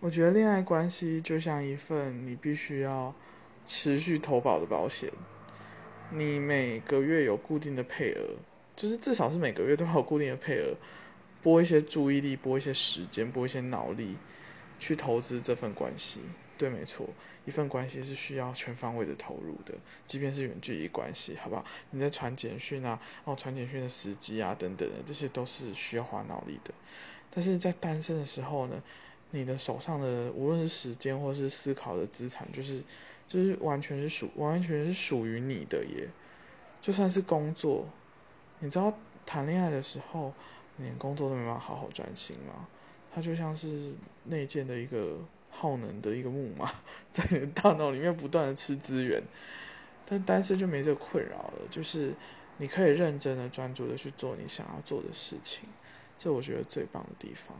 我觉得恋爱关系就像一份你必须要持续投保的保险，你每个月有固定的配额，就是至少是每个月都有固定的配额，拨一些注意力，拨一些时间，拨一些脑力去投资这份关系。对，没错，一份关系是需要全方位的投入的，即便是远距离关系，好不好？你在传简讯啊，哦，传简讯的时机啊，等等的，这些都是需要花脑力的。但是在单身的时候呢，你的手上的无论是时间或是思考的资产，就是就是完全是属完全是属于你的耶。就算是工作，你知道谈恋爱的时候，连工作都没办法好好专心吗？它就像是内建的一个。耗能的一个木马，在你的大脑里面不断的吃资源，但单身就没这个困扰了，就是你可以认真的、专注的去做你想要做的事情，这我觉得最棒的地方。